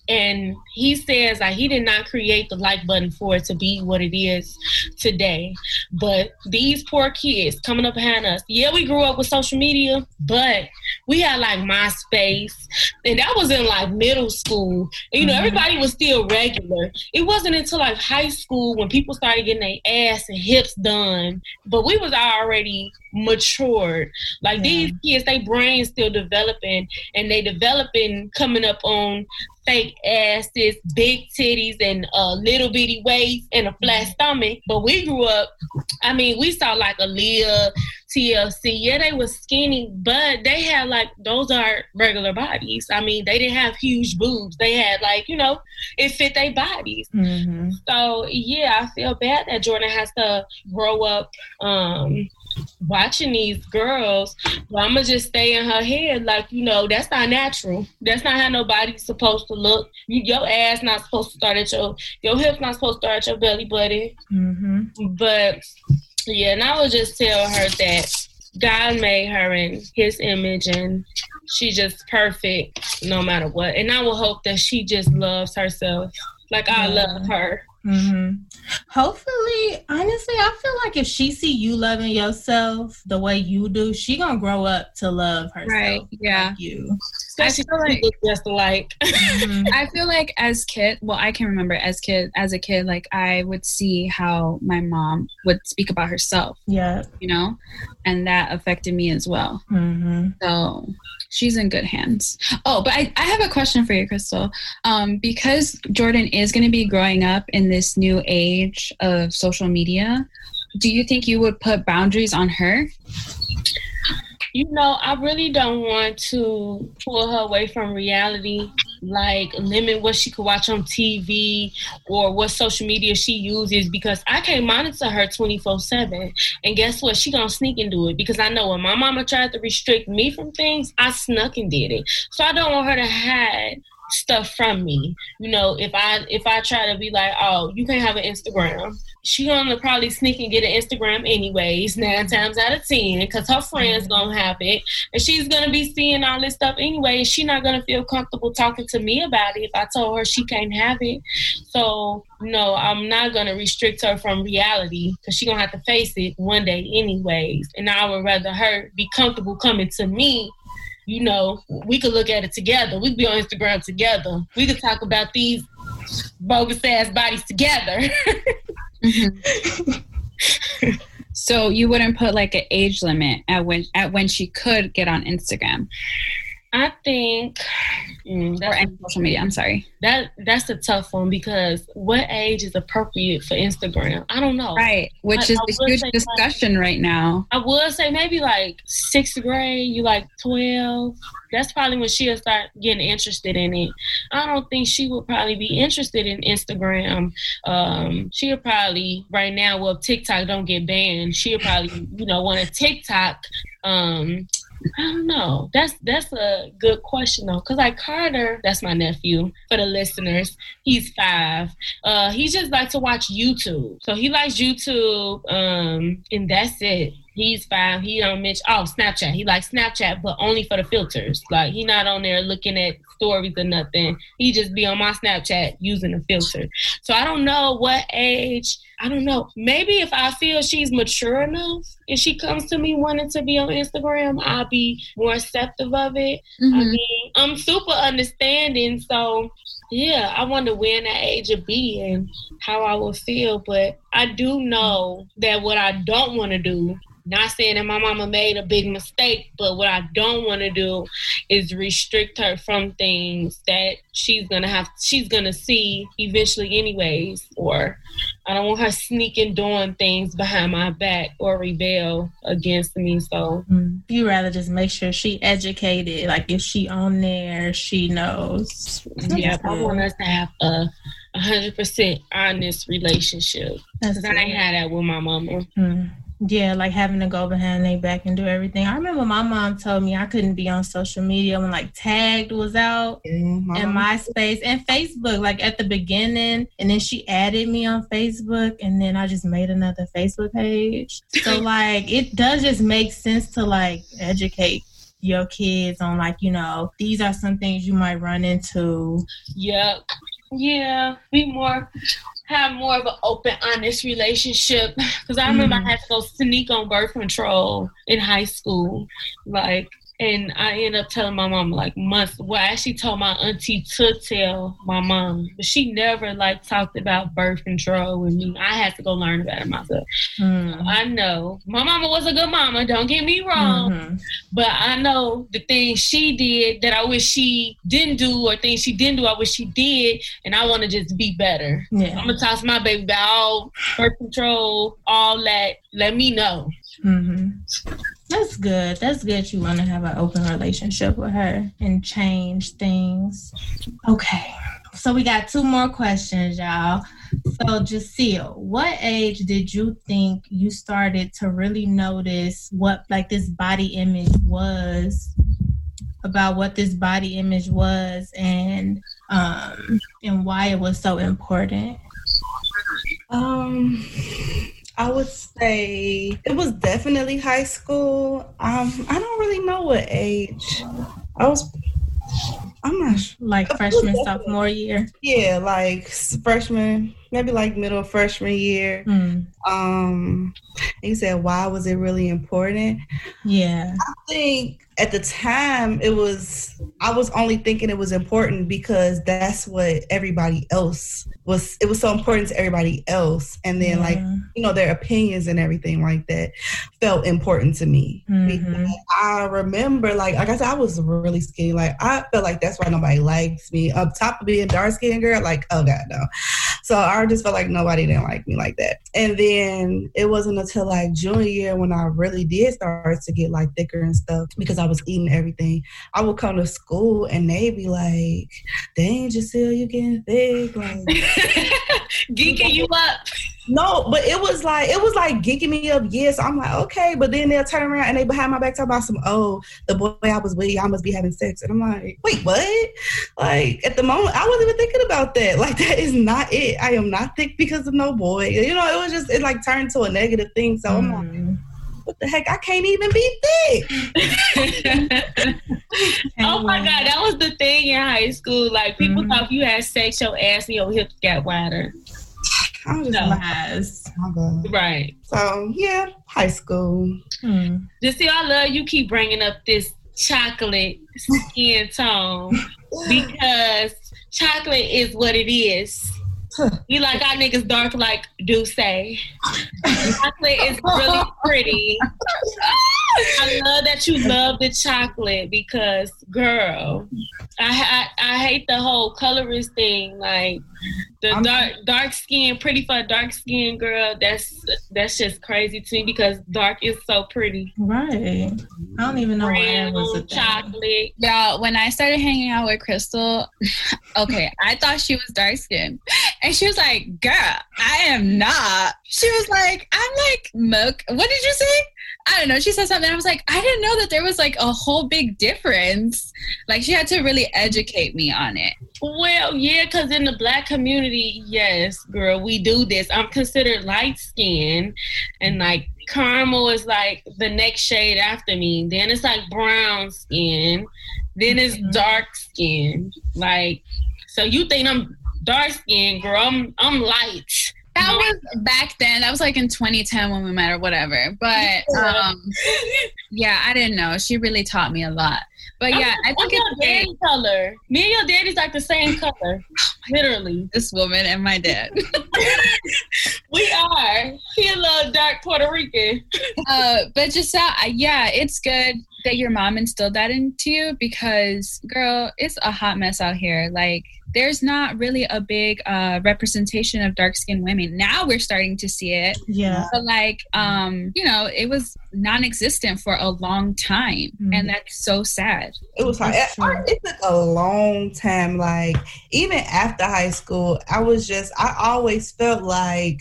and he says like he did not create the like button for it to be what it is today but these poor kids coming up behind us yeah we grew up with social media but we had like myspace and that was in like middle school you know mm-hmm. everybody was still regular it wasn't until like high school when people started getting their ass and hips done but we was already matured like yeah. these kids they brains still developing and they developing coming up on fake asses, big titties, and a little bitty waist and a flat stomach. But we grew up, I mean, we saw like Aaliyah, TLC. Yeah, they was skinny, but they had like those are regular bodies. I mean, they didn't have huge boobs. They had like you know, it fit their bodies. Mm-hmm. So yeah, I feel bad that Jordan has to grow up. Um, watching these girls, but I'm gonna just stay in her head like, you know, that's not natural. That's not how nobody's supposed to look. You, your ass not supposed to start at your your hips not supposed to start at your belly button. Mm-hmm. But yeah, and I would just tell her that God made her in His image, and she's just perfect no matter what. And I will hope that she just loves herself like I love her. Mm-hmm. Hopefully, honestly, I feel like if she see you loving yourself the way you do, she gonna grow up to love herself. Right? Yeah. Like you. I feel like just like. mm-hmm. I feel like as kid, well, I can remember as kid, as a kid, like I would see how my mom would speak about herself. Yeah. You know, and that affected me as well. Mm-hmm. So she's in good hands. Oh, but I, I have a question for you, Crystal. Um, because Jordan is going to be growing up in this new age of social media, do you think you would put boundaries on her? You know, I really don't want to pull her away from reality, like limit what she could watch on TV or what social media she uses because I can't monitor her 24 7. And guess what? She gonna sneak and do it because I know when my mama tried to restrict me from things, I snuck and did it. So I don't want her to hide stuff from me. You know, if I if I try to be like, oh, you can't have an Instagram, she gonna probably sneak and get an Instagram anyways, nine times out of ten, because her friends gonna have it, and she's gonna be seeing all this stuff anyway. And she not gonna feel comfortable talking to me about it if I told her she can't have it. So no, I'm not gonna restrict her from reality because she gonna have to face it one day anyways. And I would rather her be comfortable coming to me you know, we could look at it together. We could be on Instagram together. We could talk about these bogus ass bodies together. mm-hmm. so you wouldn't put like an age limit at when at when she could get on Instagram. I think mm, or any social media. I'm sorry. That that's a tough one because what age is appropriate for Instagram? I don't know. Right, which is a huge discussion like, right now. I would say maybe like sixth grade. You like twelve. That's probably when she'll start getting interested in it. I don't think she would probably be interested in Instagram. Um, she'll probably right now, well, TikTok don't get banned. She'll probably you know want a TikTok um I don't know. That's that's a good question though, because like Carter, that's my nephew. For the listeners, he's five. Uh, he just likes to watch YouTube, so he likes YouTube, um, and that's it. He's five. He don't mention oh Snapchat. He likes Snapchat, but only for the filters. Like he not on there looking at stories or nothing. He just be on my Snapchat using a filter. So I don't know what age. I don't know. Maybe if I feel she's mature enough and she comes to me wanting to be on Instagram, I'll be more receptive of it. Mm-hmm. I mean, I'm super understanding. So yeah, I wonder when that age of be and how I will feel. But I do know that what I don't want to do not saying that my mama made a big mistake, but what I don't want to do is restrict her from things that she's gonna have she's gonna see eventually anyways. Or I don't want her sneaking doing things behind my back or rebel against me. So mm. you rather just make sure she educated, like if she on there, she knows. Yeah, I want us to have a hundred percent honest relationship. Because I ain't had that with my mama. Mm. Yeah, like having to go behind their back and do everything. I remember my mom told me I couldn't be on social media when like tagged was out mm-hmm. and MySpace and Facebook, like at the beginning. And then she added me on Facebook and then I just made another Facebook page. So like it does just make sense to like educate your kids on like you know these are some things you might run into Yep. Yeah. Be more have more of an open, honest relationship. Because I remember Mhm. I had to go sneak on birth control in high school. Like and I ended up telling my mom like months well I actually told my auntie to tell my mom. But she never like talked about birth control with me. I had to go learn about it myself. Mm. I know. My mama was a good mama, don't get me wrong. Mhm. But I know the things she did that I wish she didn't do, or things she didn't do, I wish she did, and I want to just be better. yeah I'm gonna toss my baby about all birth control, all that. Let me know. hmm That's good. That's good. You want to have an open relationship with her and change things. Okay. So we got two more questions, y'all. So, Jacille, what age did you think you started to really notice what like this body image was about what this body image was and um and why it was so important? Um, I would say it was definitely high school. Um, I don't really know what age. I was. I'm not sure. Like freshman, sophomore year? Yeah, like freshman, maybe like middle freshman year. Mm, Um, you said why was it really important? yeah. I think at the time it was I was only thinking it was important because that's what everybody else was it was so important to everybody else and then like you know their opinions and everything like that felt important to me Mhm. I remember like like I said I was really skinny like I felt like that's why nobody likes me up top of being a dark skinned girl like oh god no so I just felt like nobody didn't like me like that and then it wasn't until like junior year when I really did start to get like thicker and stuff because I was eating everything I would come to school and they'd be like dang Giselle you getting thick like Geeking you up. No, but it was like it was like geeking me up. Yes, I'm like okay, but then they'll turn around and they behind my back talk about some. Oh, the boy I was with, y'all must be having sex, and I'm like, wait, what? Like at the moment, I wasn't even thinking about that. Like that is not it. I am not thick because of no boy. You know, it was just it like turned to a negative thing. So I'm like, Mm. what the heck? I can't even be thick. oh my god, that was the thing in high school. Like people Mhm. thought if you had sex, your ass and your hips got wider. I'm just No. like, Yes. oh. Right. so yeah, high school. Mm. Just see, I love you keep bringing up this chocolate skin tone because chocolate is what it is. You like our niggas dark like Duce. chocolate is really pretty. I love that you love the chocolate because, girl, I I, I hate the whole colorist thing. Like the I'm- dark dark skin, pretty for a dark skin girl. That's that's just crazy to me because dark is so pretty. Right. I don't even know why that was a Brown, thing. chocolate. Y'all, when I started hanging out with Crystal, okay, I thought she was dark skinned. And she was like, girl, I am not. She was like, I'm like milk. What did you say? I don't know. She said something. I was like, I didn't know that there was like a whole big difference. Like she had to really educate me on it. Well, yeah, because in the black community, yes, girl, we do this. I'm considered light skinned and like caramel is like the next shade after me. Then it's like brown skin. Then it's Mhm. dark skin. Like, so you think I'm dark skinned, girl? I'm I'm light. That was back then. That was like in 2010 when we met or whatever. But um, yeah, I didn't know. She really taught me a lot. But yeah, I I'm think your it's daddy color. Me and your daddy's like the same color. Literally. This woman and my dad. We are. He a little dark Puerto Rican. uh, but just uh, yeah, it's good that your mom instilled that into you because, girl, it's a hot mess out here. Like, there's not really a big uh, representation of dark skinned women. Now we're starting to see it, Yeah. but like, um, you know, it was non-existent for a long time, Mhm. and that's so sad. It was hard. It, it took a long time. Like even after high school, I was just I always felt like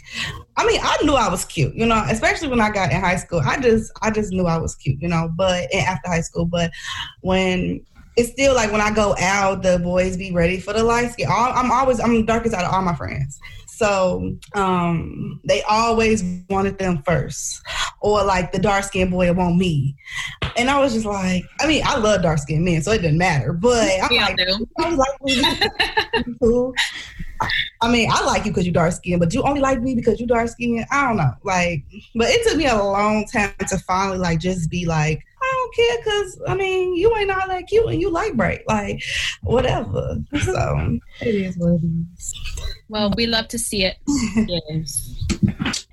I mean, I knew I was cute, you know, especially when I got in high school. I just I just knew I was cute, you know, but after high school, but when it's still like when I go out, the boys be ready for the light skin. All, I'm always I'm the darkest out of all my friends. So um, they always wanted them first, or like the dark skinned boy want me, and I was just like, I mean, I love dark skinned men, so it didn't matter. But I'm all like. I like, cool. I mean, I like you because you dark skinned, but you only like me because you dark skinned. I don't know, like, but it took me a long time to finally like just be like, don't care because I mean, you ain't all that cute and you like bright, like whatever. So it is what it is. Well, we love to see it. Yes.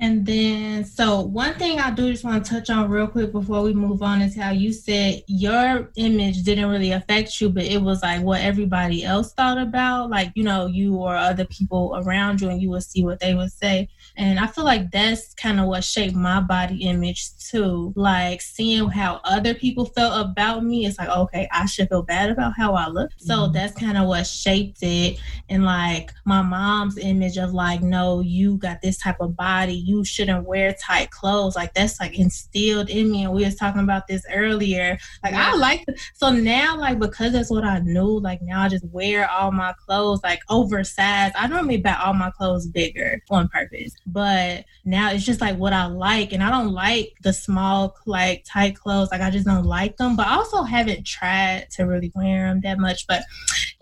And then, so one thing I do just want to touch on real quick before we move on is how you said your image didn't really affect you, but it was like what everybody else thought about, like, you know, you or other people around you, and you would see what they would say. And I feel like that's kind of what shaped my body image too. Like seeing how other people felt about me, it's like, okay, I should feel bad about how I look. So mm-hmm. that's kind of what shaped it. And like my mom's image of like, no, you got this type of body, you shouldn't wear tight clothes. Like that's like instilled in me. And we was talking about this earlier. Like I like so now like because that's what I knew, like now I just wear all my clothes like oversized. I normally buy all my clothes bigger on purpose. But now it's just like what I like and I don't like the small like tight clothes. Like I just don't like them. But I also haven't tried to really wear them that much. But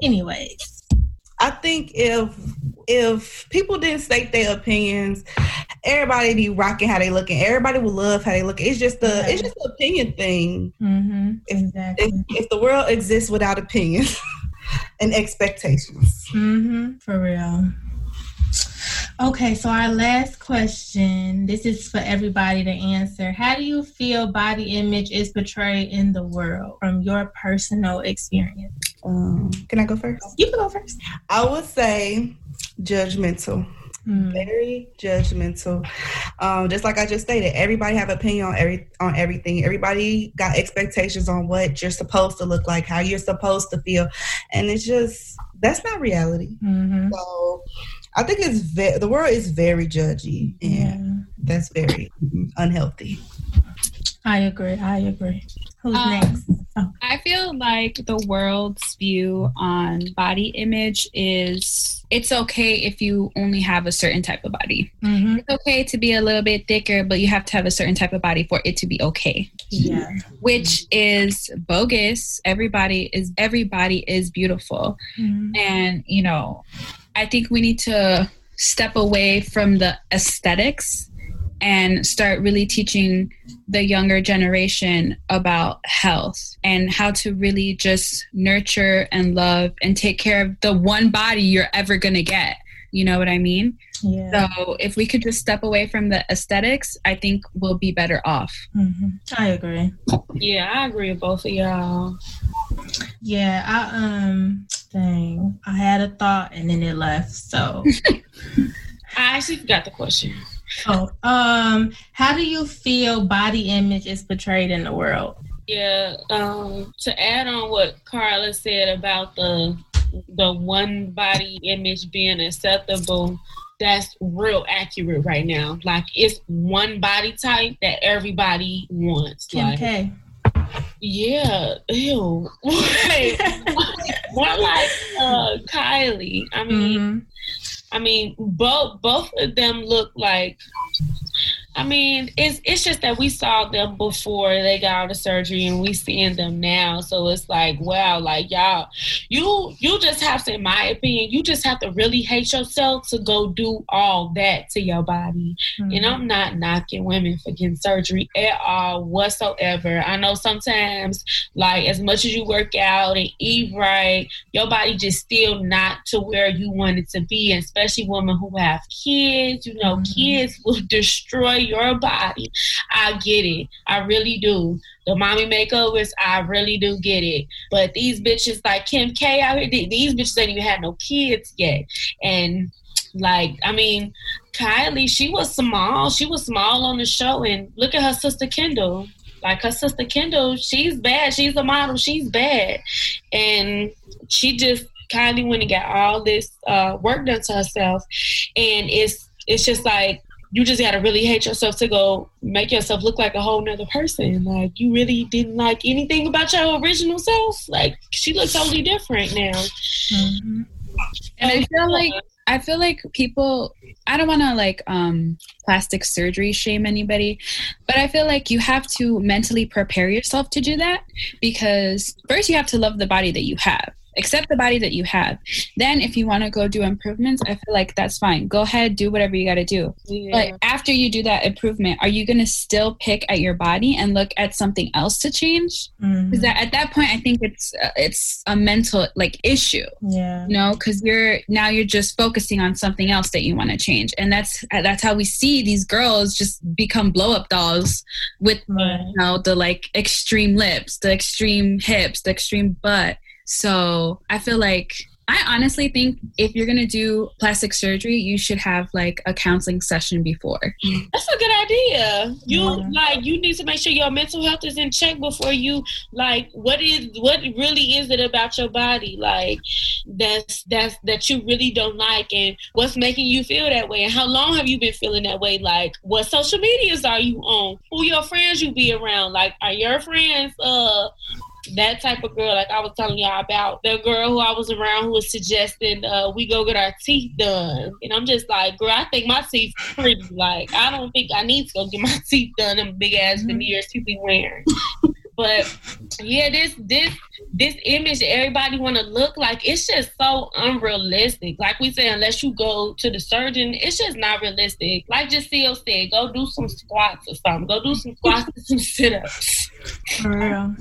anyways. I think if if people didn't state their opinions, everybody be rocking how they looking. Everybody will love how they look. It's just the it's just an opinion thing. Mm-hmm. If, Exactly. if, if the world exists without opinions and expectations, Mm-hmm. For real. Okay, so our last question. This is for everybody to answer. How do you feel body image is portrayed in the world from your personal experience? um, can I go first? You can go first. I would say judgmental. Mm. very judgmental. Um, just like I just stated, everybody have opinion on every on everything. Everybody got expectations on what you're supposed to look like, how you're supposed to feel, and it's just that's not reality. Mm-hmm. So I think it's ve- the world is very judgy, and Yeah, that's very unhealthy. I agree. I agree. Who's Um, next? Oh. I feel like the world's view on body image is it's okay if you only have a certain type of body. Mm-hmm. It's okay to be a little bit thicker, but you have to have a certain type of body for it to be okay. Yeah. Which is bogus. Everybody is everybody is beautiful. Mhm. And, you know, I think we need to step away from the aesthetics and start really teaching the younger generation about health and how to really just nurture and love and take care of the one body you're ever going to get. You know what I mean? Yeah. So if we could just step away from the aesthetics, I think we'll be better off. hmm I agree. Yeah, I agree with both of y'all. Yeah, I um dang. I had a thought and then it left. So I actually forgot the question. oh, um how do you feel body image is portrayed in the world? Yeah, um, to add on what Carla said about the the one body image being acceptable, that's real accurate right now. Like it's one body type that everybody wants. Kim like, K. yeah, ew. More like uh, Kylie. I mean, Mhm. I mean, both both of them look like. I mean, it's it's just that we saw them before they got out of surgery, and we seeing them now. So it's like, wow, like y'all, you you just have to, in my opinion, you just have to really hate yourself to go do all that to your body. Mm-hmm. And I'm not knocking women for getting surgery at all whatsoever. I know sometimes, like as much as you work out and eat right, your body just still not to where you want it to be. And especially women who have kids, you know, Mhm. kids will destroy your body. I get it. I really do. The mommy makeovers, I really do get it. But these bitches like Kim K out here, these bitches ain't even had no kids yet. And like, I mean, Kylie, she was small. She was small on the show. And look at her sister Kendall. Like her sister Kendall, she's bad. She's a model. She's bad. And she just Kylie went and got all this uh, work done to herself. And it's it's just like you just gotta really hate yourself to go make yourself look like a whole nother person. Like you really didn't like anything about your original self. Like she looks totally different now. Mm-hmm. And I feel like I feel like people I don't want to like um plastic surgery shame anybody, but I feel like you have to mentally prepare yourself to do that because first you have to love the body that you have accept the body that you have. Then, if you want to go do improvements, I feel like that's fine. Go ahead, do whatever you got to do. Yeah. But after you do that improvement, are you going to still pick at your body and look at something else to change? Because mm-hmm. at that point, I think it's uh, it's a mental like issue. Yeah, you know, because you're now you're just focusing on something else that you want to change, and that's that's how we see these girls just become blow up dolls with right. you know the like extreme lips, the extreme hips, the extreme butt so I feel like I honestly think if you're gonna do plastic surgery, you should have like a counseling session before. That's a good idea. You yeah. like you need to make sure your mental health is in check before you like what is what really is it about your body like that's that's that you really don't like and what's making you feel that way and how long have you been feeling that way like what social medias are you on who your friends you be around like are your friends uh that type of girl, like I was telling y'all about, the girl who I was around who was suggesting uh, we go get our teeth done. And I'm just like, girl, I think my teeth pretty. Like, I don't think I need to go get my teeth done. Them big ass mm-hmm. veneers you be wearing. But yeah, this this this image that everybody want to look like, it's just so unrealistic. Like we said, unless you go to the surgeon, it's just not realistic. Like Jacille said, go do some squats or something. Go do some squats and some sit ups. For real.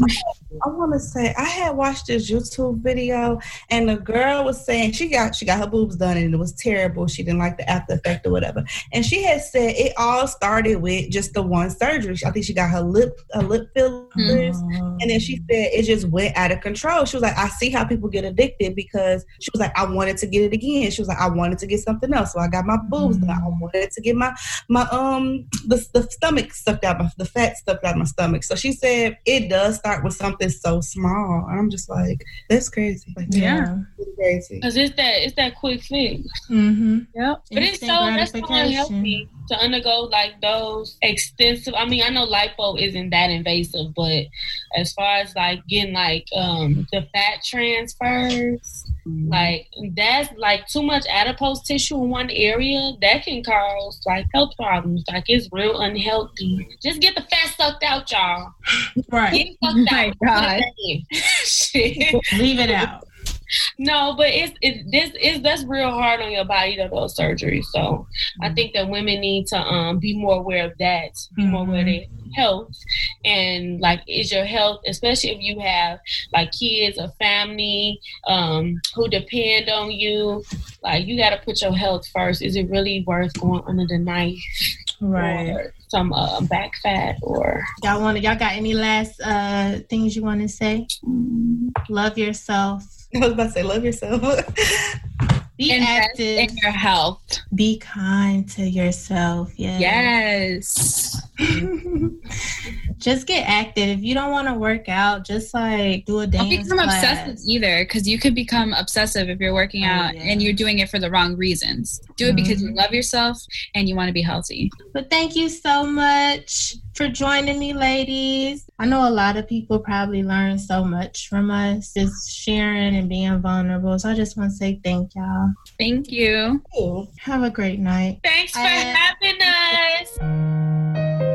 I want to say I had watched this YouTube video, and the girl was saying she got she got her boobs done, and it was terrible. She didn't like the after effect or whatever. And she had said it all started with just the one surgery. I think she got her lip a lip fillers, mm-hmm. and then she said it just went out of control. She was like, I see how people get addicted because she was like, I wanted to get it again. She was like, I wanted to get something else, so I got my boobs mm-hmm. done. I wanted to get my my um the the stomach sucked out, my, the fat sucked out of my stomach. So she said said, it does start with something so small. I'm just like, that's crazy. Like, yeah, crazy. Because it's that it's that quick fix. Mm-hmm. Yep. But it's so that's so unhealthy to undergo like those extensive. I mean, I know lipo isn't that invasive, but as far as like getting like um the fat transfers. Mm-hmm. Like that's like too much adipose tissue in one area that can cause like health problems. Like it's real unhealthy. Just get the fat sucked out, y'all. Right. oh my God. Leave it out. No, but it's it, this is that's real hard on your body to go surgery. So mm-hmm. I think that women need to um be more aware of that, be mm-hmm. more aware of mm-hmm. their health, and like is your health, especially if you have like kids, or family um who depend on you, like you got to put your health first. Is it really worth going under the knife? Right some uh, back fat or y'all want y'all got any last uh things you want to say love yourself i was about to say love yourself. Be Invest active. in your health. Be kind to yourself. Yes. Yes just get active. If you don't want to work out, just like do a dance. Don't become class. obsessive either, because you could become obsessive if you're working oh, out yeah. and you're doing it for the wrong reasons. Do it mm-hmm. because you mm-hmm. love yourself and you want to be healthy. But thank you so much for joining me, ladies. I know a lot of people probably learn so much from us, just sharing and being vulnerable. So I just want to say thank y'all. Thank you. Have a great night. Thanks for having us.